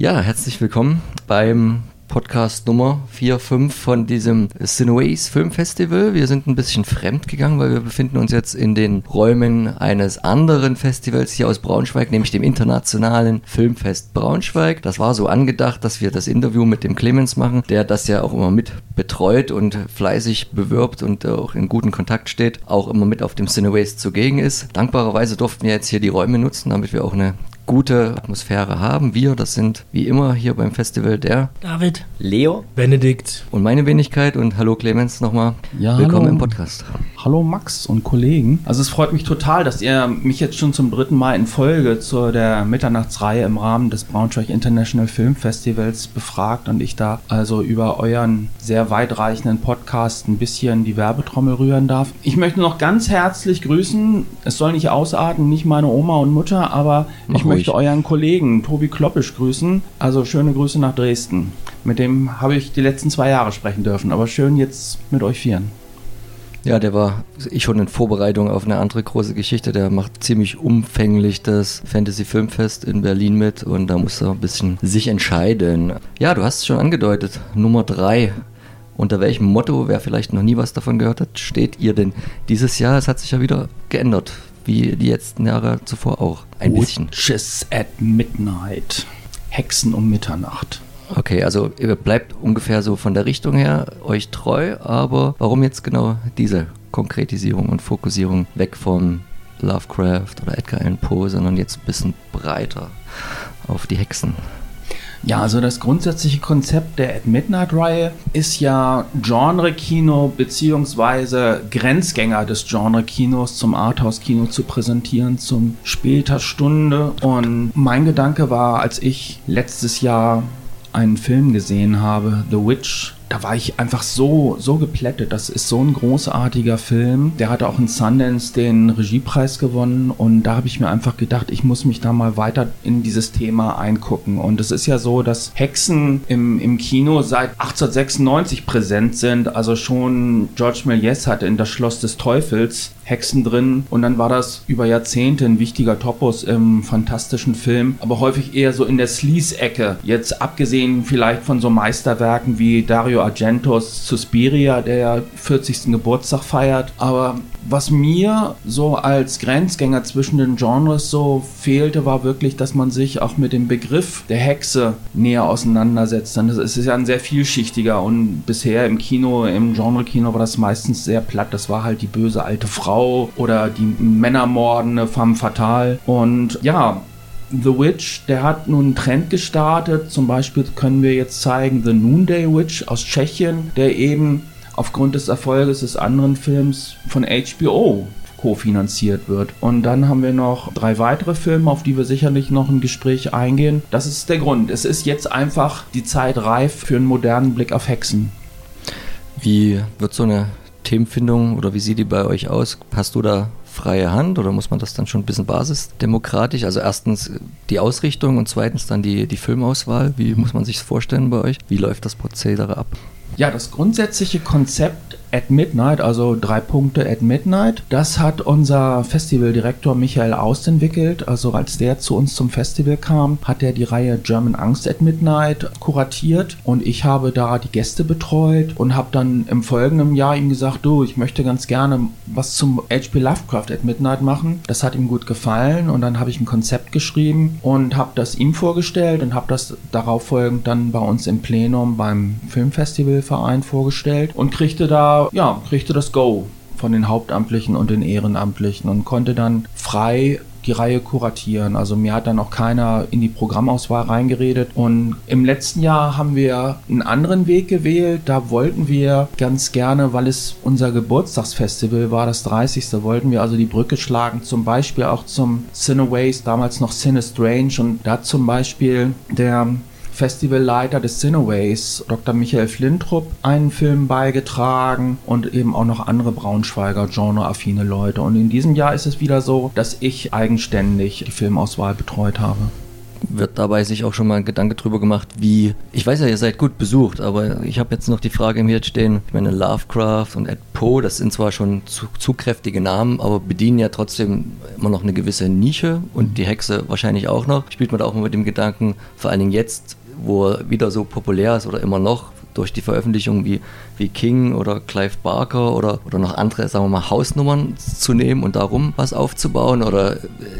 Ja, herzlich willkommen beim Podcast Nummer 4, 5 von diesem Cineways Filmfestival. Wir sind ein bisschen fremd gegangen, weil wir befinden uns jetzt in den Räumen eines anderen Festivals hier aus Braunschweig, nämlich dem Internationalen Filmfest Braunschweig. Das war so angedacht, dass wir das Interview mit dem Clemens machen, der das ja auch immer mit betreut und fleißig bewirbt und auch in guten Kontakt steht, auch immer mit auf dem Cineways zugegen ist. Dankbarerweise durften wir jetzt hier die Räume nutzen, damit wir auch eine gute Atmosphäre haben. Wir, das sind wie immer hier beim Festival der David, Leo, Benedikt und meine Wenigkeit. Und hallo Clemens nochmal. Ja, Willkommen hallo. im Podcast. Hallo Max und Kollegen. Also es freut mich total, dass ihr mich jetzt schon zum dritten Mal in Folge zu der Mitternachtsreihe im Rahmen des Braunschweig International Film Festivals befragt und ich da also über euren sehr weitreichenden Podcast ein bisschen die Werbetrommel rühren darf. Ich möchte noch ganz herzlich grüßen. Es soll nicht ausarten, nicht meine Oma und Mutter, aber Mach ich möchte ruhig. euren Kollegen Tobi Kloppisch grüßen. Also schöne Grüße nach Dresden. Mit dem habe ich die letzten zwei Jahre sprechen dürfen, aber schön jetzt mit euch vieren. Ja, der war ich schon in Vorbereitung auf eine andere große Geschichte. Der macht ziemlich umfänglich das Fantasy Filmfest in Berlin mit und da muss er ein bisschen sich entscheiden. Ja, du hast es schon angedeutet. Nummer drei. Unter welchem Motto, wer vielleicht noch nie was davon gehört hat, steht ihr denn dieses Jahr? Es hat sich ja wieder geändert, wie die letzten Jahre zuvor auch. Ein bisschen. Witches at Midnight. Hexen um Mitternacht. Okay, also ihr bleibt ungefähr so von der Richtung her euch treu, aber warum jetzt genau diese Konkretisierung und Fokussierung weg von Lovecraft oder Edgar Allan Poe, sondern jetzt ein bisschen breiter auf die Hexen? Ja, also das grundsätzliche Konzept der At Midnight-Reihe ist ja Genre-Kino beziehungsweise Grenzgänger des Genre-Kinos zum Arthouse-Kino zu präsentieren zum später Stunde. Und mein Gedanke war, als ich letztes Jahr einen Film gesehen habe, The Witch, da war ich einfach so, so geplättet. Das ist so ein großartiger Film. Der hatte auch in Sundance den Regiepreis gewonnen und da habe ich mir einfach gedacht, ich muss mich da mal weiter in dieses Thema eingucken. Und es ist ja so, dass Hexen im, im Kino seit 1896 präsent sind. Also schon George Méliès hatte in Das Schloss des Teufels Hexen drin und dann war das über Jahrzehnte ein wichtiger Topos im fantastischen Film, aber häufig eher so in der Sleaze-Ecke. Jetzt abgesehen vielleicht von so Meisterwerken wie Dario Argentos Suspiria, der ja 40. Geburtstag feiert, aber was mir so als Grenzgänger zwischen den Genres so fehlte, war wirklich, dass man sich auch mit dem Begriff der Hexe näher auseinandersetzt. Denn es ist ja ein sehr vielschichtiger und bisher im Kino, im Genre-Kino war das meistens sehr platt. Das war halt die böse alte Frau oder die Männermordende femme fatale. Und ja, The Witch, der hat nun einen Trend gestartet. Zum Beispiel können wir jetzt zeigen The Noonday Witch aus Tschechien, der eben aufgrund des Erfolges des anderen Films von HBO kofinanziert wird. Und dann haben wir noch drei weitere Filme, auf die wir sicherlich noch im Gespräch eingehen. Das ist der Grund. Es ist jetzt einfach die Zeit reif für einen modernen Blick auf Hexen. Wie wird so eine Themenfindung oder wie sieht die bei euch aus? Hast du da freie Hand oder muss man das dann schon ein bisschen basisdemokratisch? Also erstens die Ausrichtung und zweitens dann die, die Filmauswahl. Wie muss man sich das vorstellen bei euch? Wie läuft das Prozedere ab? Ja, das grundsätzliche Konzept at Midnight, also drei Punkte at Midnight, das hat unser Festivaldirektor Michael Aust entwickelt. Also als der zu uns zum Festival kam, hat er die Reihe German Angst at Midnight kuratiert und ich habe da die Gäste betreut und habe dann im folgenden Jahr ihm gesagt, du, ich möchte ganz gerne was zum H.P. Lovecraft at Midnight machen. Das hat ihm gut gefallen und dann habe ich ein Konzept geschrieben und habe das ihm vorgestellt und habe das darauf folgend dann bei uns im Plenum beim Filmfestivalverein vorgestellt und kriegte da, ja, kriegte das Go von den Hauptamtlichen und den Ehrenamtlichen und konnte dann frei die Reihe kuratieren. Also mir hat dann auch keiner in die Programmauswahl reingeredet. Und im letzten Jahr haben wir einen anderen Weg gewählt. Da wollten wir ganz gerne, weil es unser Geburtstagsfestival war, das 30. wollten wir also die Brücke schlagen, zum Beispiel auch zum Cineways, damals noch Cine Strange. Und da zum Beispiel der Festivalleiter des Cineways, Dr. Michael Flintrup, einen Film beigetragen und eben auch noch andere Braunschweiger genreaffine Leute. Und in diesem Jahr ist es wieder so, dass ich eigenständig die Filmauswahl betreut habe. Wird dabei sich auch schon mal ein Gedanke drüber gemacht, wie, ich weiß ja, ihr seid gut besucht, aber ich habe jetzt noch die Frage im Hirn stehen, ich meine Lovecraft und Ed Poe, das sind zwar schon zu, zu kräftige Namen, aber bedienen ja trotzdem immer noch eine gewisse Nische und die Hexe wahrscheinlich auch noch. Spielt man da auch mal mit dem Gedanken, vor allen Dingen jetzt, wo er wieder so populär ist oder immer noch, durch die Veröffentlichungen wie, wie King oder Clive Barker oder, oder noch andere, sagen wir mal, Hausnummern zu nehmen und darum was aufzubauen? Oder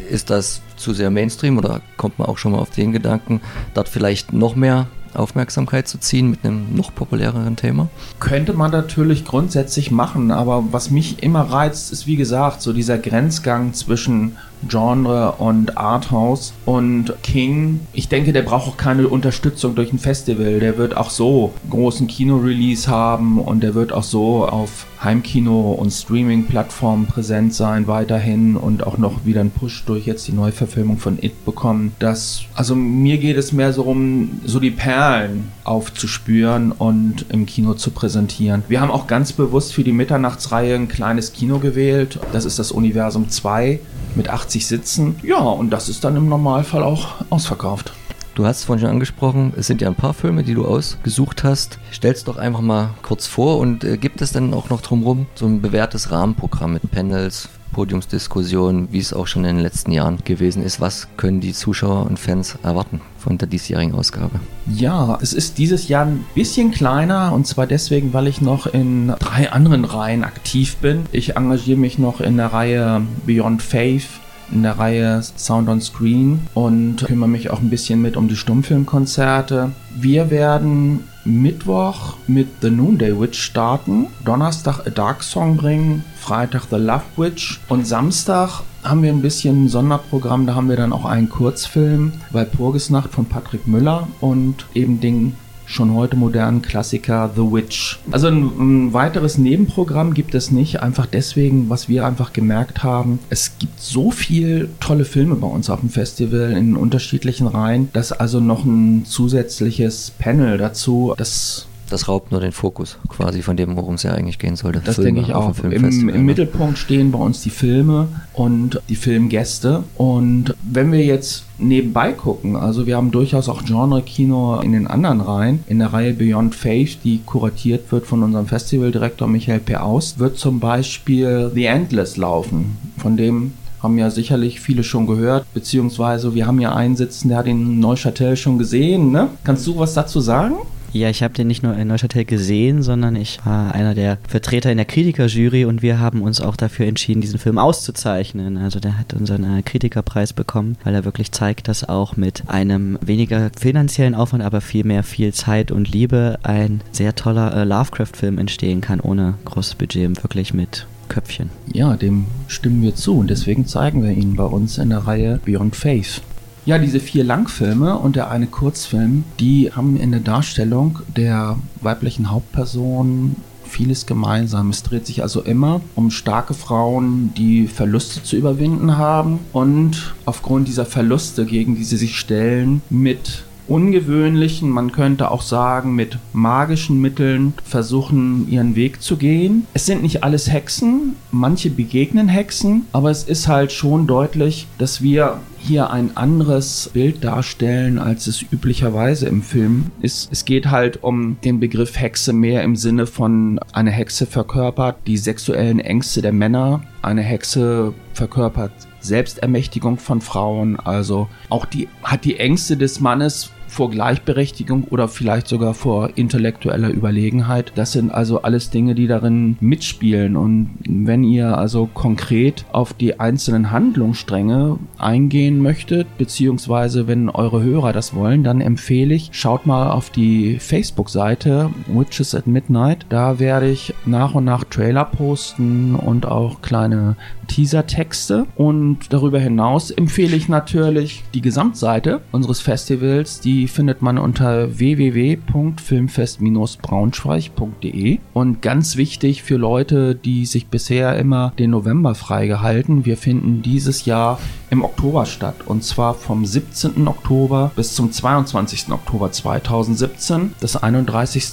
ist das zu sehr Mainstream oder kommt man auch schon mal auf den Gedanken, dort vielleicht noch mehr Aufmerksamkeit zu ziehen mit einem noch populäreren Thema? Könnte man natürlich grundsätzlich machen, aber was mich immer reizt, ist wie gesagt so dieser Grenzgang zwischen Genre und Arthouse. Und King, ich denke, der braucht auch keine Unterstützung durch ein Festival. Der wird auch so großen Kino-Release haben und der wird auch so auf Heimkino und Streaming-Plattformen präsent sein weiterhin und auch noch wieder einen Push durch jetzt die Neuverfilmung von It bekommen. Das, also mir geht es mehr so um, so die Perlen aufzuspüren und im Kino zu präsentieren. Wir haben auch ganz bewusst für die Mitternachtsreihe ein kleines Kino gewählt. Das ist das Universum 2 mit 80 Sitzen. Ja, und das ist dann im Normalfall auch ausverkauft. Du hast es vorhin schon angesprochen, es sind ja ein paar Filme, die du ausgesucht hast. Stell's doch einfach mal kurz vor und äh, gibt es dann auch noch drumherum so ein bewährtes Rahmenprogramm mit Panels, Podiumsdiskussionen, wie es auch schon in den letzten Jahren gewesen ist. Was können die Zuschauer und Fans erwarten von der diesjährigen Ausgabe? Ja, es ist dieses Jahr ein bisschen kleiner und zwar deswegen, weil ich noch in drei anderen Reihen aktiv bin. Ich engagiere mich noch in der Reihe Beyond Faith in der Reihe Sound on Screen und kümmere mich auch ein bisschen mit um die Stummfilmkonzerte. Wir werden Mittwoch mit The Noonday Witch starten, Donnerstag A Dark Song bringen, Freitag The Love Witch und Samstag haben wir ein bisschen ein Sonderprogramm, da haben wir dann auch einen Kurzfilm, Walpurgisnacht von Patrick Müller und eben den schon heute modernen Klassiker The Witch. Also ein, ein, weiteres Nebenprogramm gibt es nicht, einfach deswegen, was wir einfach gemerkt haben, es gibt so viel tolle Filme bei uns auf dem Festival in unterschiedlichen Reihen, dass also noch ein zusätzliches Panel dazu, das das raubt nur den Fokus quasi von dem, worum es ja eigentlich gehen sollte. Das Filme denke ich auch. Im, Im, ne? Mittelpunkt stehen bei uns die Filme und die Filmgäste. Und wenn wir jetzt nebenbei gucken, also wir haben durchaus auch Genre-Kino in den anderen Reihen. In der Reihe Beyond Faith, die kuratiert wird von unserem Festivaldirektor Michael Peraus, wird zum Beispiel The Endless laufen. Von dem haben ja sicherlich viele schon gehört, beziehungsweise wir haben ja einen sitzen, der hat den Neuchâtel schon gesehen. Ne? Kannst du was dazu sagen? Ja, ich habe den nicht nur in Neuchâtel gesehen, sondern ich war einer der Vertreter in der Kritikerjury und wir haben uns auch dafür entschieden, diesen Film auszuzeichnen. Also der hat unseren äh, Kritikerpreis bekommen, weil er wirklich zeigt, dass auch mit einem weniger finanziellen Aufwand, aber viel mehr viel Zeit und Liebe ein sehr toller äh, Lovecraft-Film entstehen kann, ohne großes Budget, wirklich mit Köpfchen. Ja, dem stimmen wir zu und deswegen zeigen wir ihn bei uns in der Reihe Beyond Faith. Ja, diese vier Langfilme und der eine Kurzfilm, die haben in der Darstellung der weiblichen Hauptperson vieles gemeinsam. Es dreht sich also immer um starke Frauen, die Verluste zu überwinden haben und aufgrund dieser Verluste, gegen die sie sich stellen, mit ungewöhnlichen, man könnte auch sagen mit magischen Mitteln versuchen, ihren Weg zu gehen. Es sind nicht alles Hexen, manche begegnen Hexen, aber es ist halt schon deutlich, dass wir hier ein anderes Bild darstellen, als es üblicherweise im Film ist. Es geht halt um den Begriff Hexe mehr im Sinne von eine Hexe verkörpert die sexuellen Ängste der Männer, eine Hexe verkörpert Selbstermächtigung von Frauen, also auch die hat die Ängste des Mannes vor Gleichberechtigung oder vielleicht sogar vor intellektueller Überlegenheit. Das sind also alles Dinge, die darin mitspielen. Und wenn ihr also konkret auf die einzelnen Handlungsstränge eingehen möchtet, beziehungsweise wenn eure Hörer das wollen, dann empfehle ich, schaut mal auf die Facebook-Seite Witches at Midnight. Da werde ich nach und nach Trailer posten und auch kleine Teaser-Texte. Und darüber hinaus empfehle ich natürlich die Gesamtseite unseres Festivals, die findet man unter www.filmfest-braunschweig.de. Und ganz wichtig für Leute, die sich bisher immer den November freigehalten, wir finden dieses Jahr im Oktober statt. Und zwar vom 17. Oktober bis zum 22. Oktober 2017. Das 31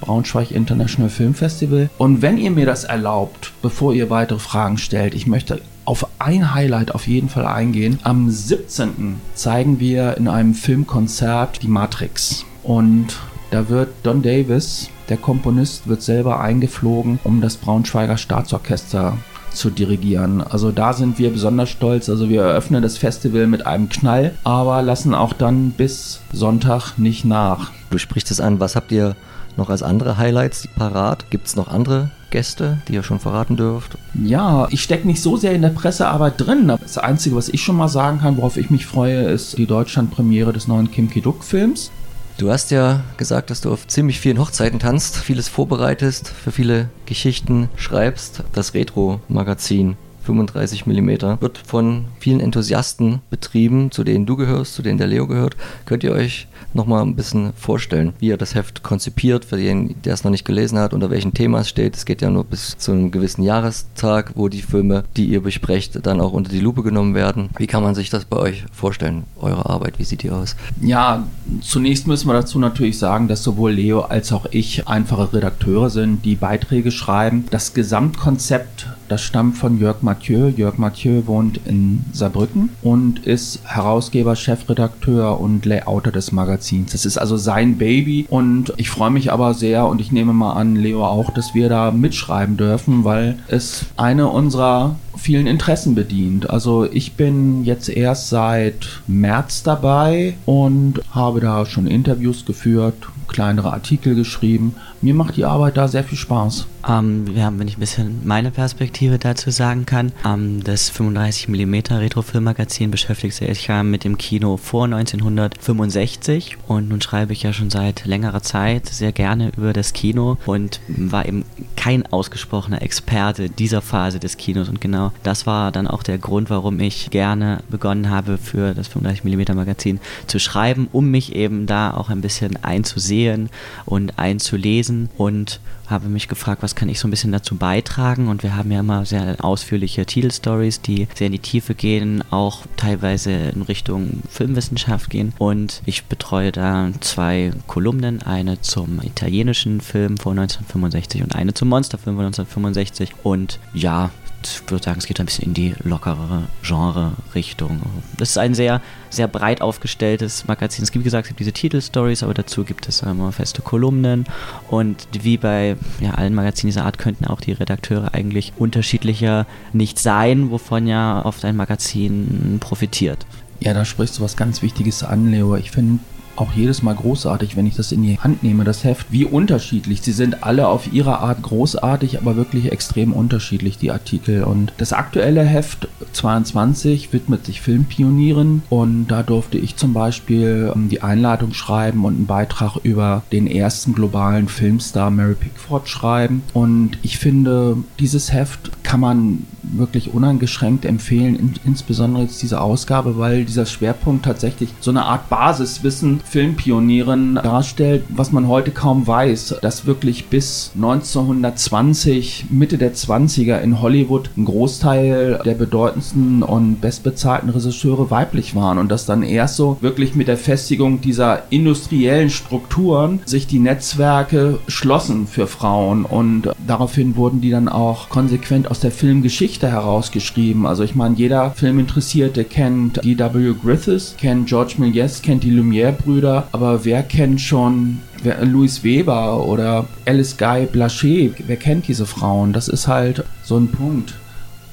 Braunschweig International Film Festival. Und wenn ihr mir das erlaubt, bevor ihr weitere Fragen stellt, ich möchte auf ein Highlight auf jeden Fall eingehen. Am 17. zeigen wir in einem Filmkonzert die Matrix. Und da wird Don Davis, der Komponist, wird selber eingeflogen, um das Braunschweiger Staatsorchester zu dirigieren. Also da sind wir besonders stolz. Also wir eröffnen das Festival mit einem Knall, aber lassen auch dann bis Sonntag nicht nach. Du sprichst es an, was habt ihr noch als andere Highlights parat? Gibt es noch andere Gäste, die ihr schon verraten dürft? Ja, ich stecke nicht so sehr in der Pressearbeit drin. Das Einzige, was ich schon mal sagen kann, worauf ich mich freue, ist die Deutschlandpremiere des neuen Kim Ki-duk-Films. Du hast ja gesagt, dass du auf ziemlich vielen Hochzeiten tanzt, vieles vorbereitest, für viele Geschichten schreibst. Das Retro-Magazin 35 mm wird von vielen Enthusiasten betrieben, zu denen du gehörst, zu denen der Leo gehört. Könnt ihr euch noch mal ein bisschen vorstellen, wie ihr das Heft konzipiert, für den, der es noch nicht gelesen hat, unter welchem Thema es steht. Es geht ja nur bis zu einem gewissen Jahrestag, wo die Filme, die ihr besprecht, dann auch unter die Lupe genommen werden. Wie kann man sich das bei euch vorstellen, eure Arbeit? Wie sieht die aus? Ja, zunächst müssen wir dazu natürlich sagen, dass sowohl Leo als auch ich einfache Redakteure sind, die Beiträge schreiben. Das Gesamtkonzept, das stammt von Jörg Mathieu. Jörg Mathieu wohnt in Saarbrücken und ist Herausgeber, Chefredakteur und Layouter des Magazins. Das ist also sein Baby und ich freue mich aber sehr und ich nehme mal an, Leo auch, dass wir da mitschreiben dürfen, weil es eine unserer vielen Interessen bedient. Also ich bin jetzt erst seit März dabei und habe da schon Interviews geführt, kleinere Artikel geschrieben. Mir macht die Arbeit da sehr viel Spaß. Ähm, ja, wenn ich ein bisschen meine Perspektive dazu sagen kann, ähm, das 35mm Retrofilmmagazin beschäftigt sich ja mit dem Kino vor 1965 und nun schreibe ich ja schon seit längerer Zeit sehr gerne über das Kino und war eben kein ausgesprochener Experte dieser Phase des Kinos. Und genau das war dann auch der Grund, warum ich gerne begonnen habe für das 35mm Magazin zu schreiben, um mich eben da auch ein bisschen einzusehen und einzulesen und habe mich gefragt, was kann ich so ein bisschen dazu beitragen? Und wir haben ja immer sehr ausführliche Titelstories, die sehr in die Tiefe gehen, auch teilweise in Richtung Filmwissenschaft gehen. Und ich betreue da zwei Kolumnen, eine zum italienischen Film von 1965 und eine zum Monsterfilm von 1965 und ja, ich würde sagen, es geht ein bisschen in die lockerere Genre-Richtung. Das ist ein sehr, sehr breit aufgestelltes Magazin. Es gibt, wie gesagt, diese Titelstories, aber dazu gibt es immer feste Kolumnen. Und wie bei ja, allen Magazinen dieser Art könnten auch die Redakteure eigentlich unterschiedlicher nicht sein, wovon ja oft ein Magazin profitiert. Ja, da sprichst du was ganz Wichtiges an, Leo. Ich finde, auch jedes Mal großartig, wenn ich das in die Hand nehme, das Heft. Wie unterschiedlich. Sie sind alle auf ihre Art großartig, aber wirklich extrem unterschiedlich, die Artikel. Und das aktuelle Heft 22 widmet sich Filmpionieren und da durfte ich zum Beispiel ähm, die Einleitung schreiben und einen Beitrag über den ersten globalen Filmstar Mary Pickford schreiben. Und ich finde, dieses Heft kann man wirklich uneingeschränkt empfehlen, insbesondere jetzt diese Ausgabe, weil dieser Schwerpunkt tatsächlich so eine Art Basiswissen Filmpionieren darstellt, was man heute kaum weiß, dass wirklich bis 1920, Mitte der 20er in Hollywood ein Großteil der bedeutendsten und bestbezahlten Regisseure weiblich waren und dass dann erst so wirklich mit der Festigung dieser industriellen Strukturen sich die Netzwerke schlossen für Frauen und daraufhin wurden die dann auch konsequent aus der Filmgeschichte herausgeschrieben. Also ich meine, jeder Filminteressierte kennt D.W. Griffiths, kennt George Méliès, kennt die Lumière-Brüder, Brüder, aber wer kennt schon Louis Weber oder Alice Guy Blaché? Wer kennt diese Frauen? Das ist halt so ein Punkt.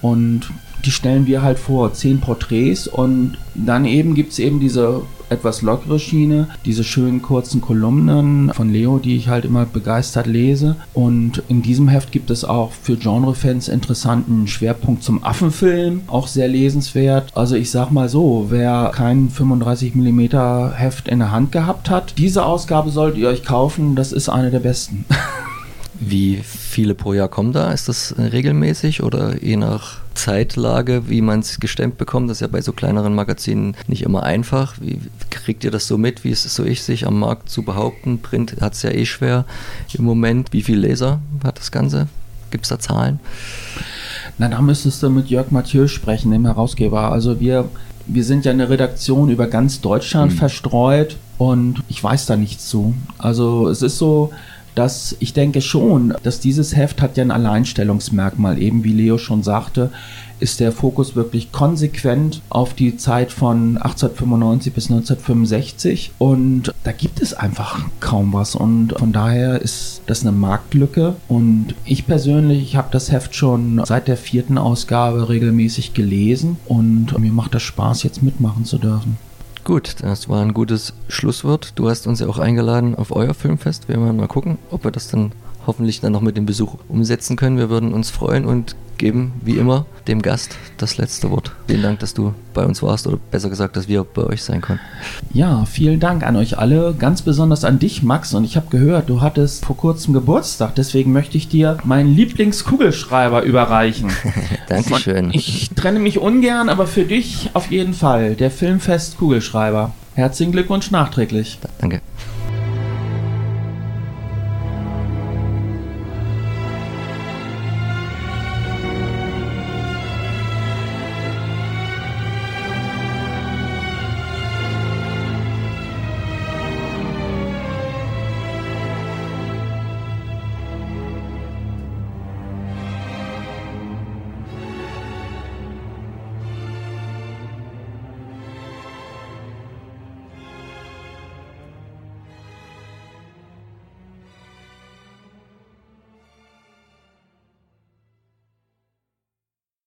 Und die stellen wir halt vor, zehn Porträts und dann eben gibt es eben diese etwas lockere Schiene, diese schönen kurzen Kolumnen von Leo, die ich halt immer begeistert lese. Und in diesem Heft gibt es auch für Genrefans interessanten Schwerpunkt zum Affenfilm, auch sehr lesenswert. Also ich sag mal so, wer kein 35mm Heft in der Hand gehabt hat, diese Ausgabe solltet ihr euch kaufen, das ist eine der besten. Wie viele pro Jahr kommen da? Ist das regelmäßig oder je nach Zeitlage, wie man es gestemmt bekommt? Das ist ja bei so kleineren Magazinen nicht immer einfach. Wie kriegt ihr das so mit? Wie ist es so ich, sich am Markt zu behaupten? Print hat es ja eh schwer im Moment. Wie viele Leser hat das Ganze? Gibt es da Zahlen? Na, da müsstest du mit Jörg Mathieu sprechen, dem Herausgeber. Also wir, wir sind ja eine Redaktion über ganz Deutschland hm. verstreut und ich weiß da nichts zu. Also es ist so, dass ich denke schon, dass dieses Heft hat ja ein Alleinstellungsmerkmal, eben wie Leo schon sagte ist der Fokus wirklich konsequent auf die Zeit von 1895 bis 1965 und da gibt es einfach kaum was. Und von daher ist das eine Marktlücke. Und ich persönlich, ich habe das Heft schon seit der vierten Ausgabe regelmäßig gelesen. Und mir macht das Spaß, jetzt mitmachen zu dürfen. Gut, das war ein gutes Schlusswort. Du hast uns ja auch eingeladen auf euer Filmfest. Wir werden mal gucken, ob wir das dann hoffentlich dann noch mit dem Besuch umsetzen können. Wir würden uns freuen und geben, wie immer, dem Gast das letzte Wort. Vielen Dank, dass du bei uns warst oder besser gesagt, dass wir bei euch sein konnten. Ja, vielen Dank an euch alle, ganz besonders an dich, Max. Und ich habe gehört, du hattest vor kurzem Geburtstag, deswegen möchte ich dir meinen Lieblingskugelschreiber überreichen. Dankeschön. Ich trenne mich ungern, aber für dich auf jeden Fall der Filmfest Kugelschreiber. Herzlichen Glückwunsch nachträglich. Danke.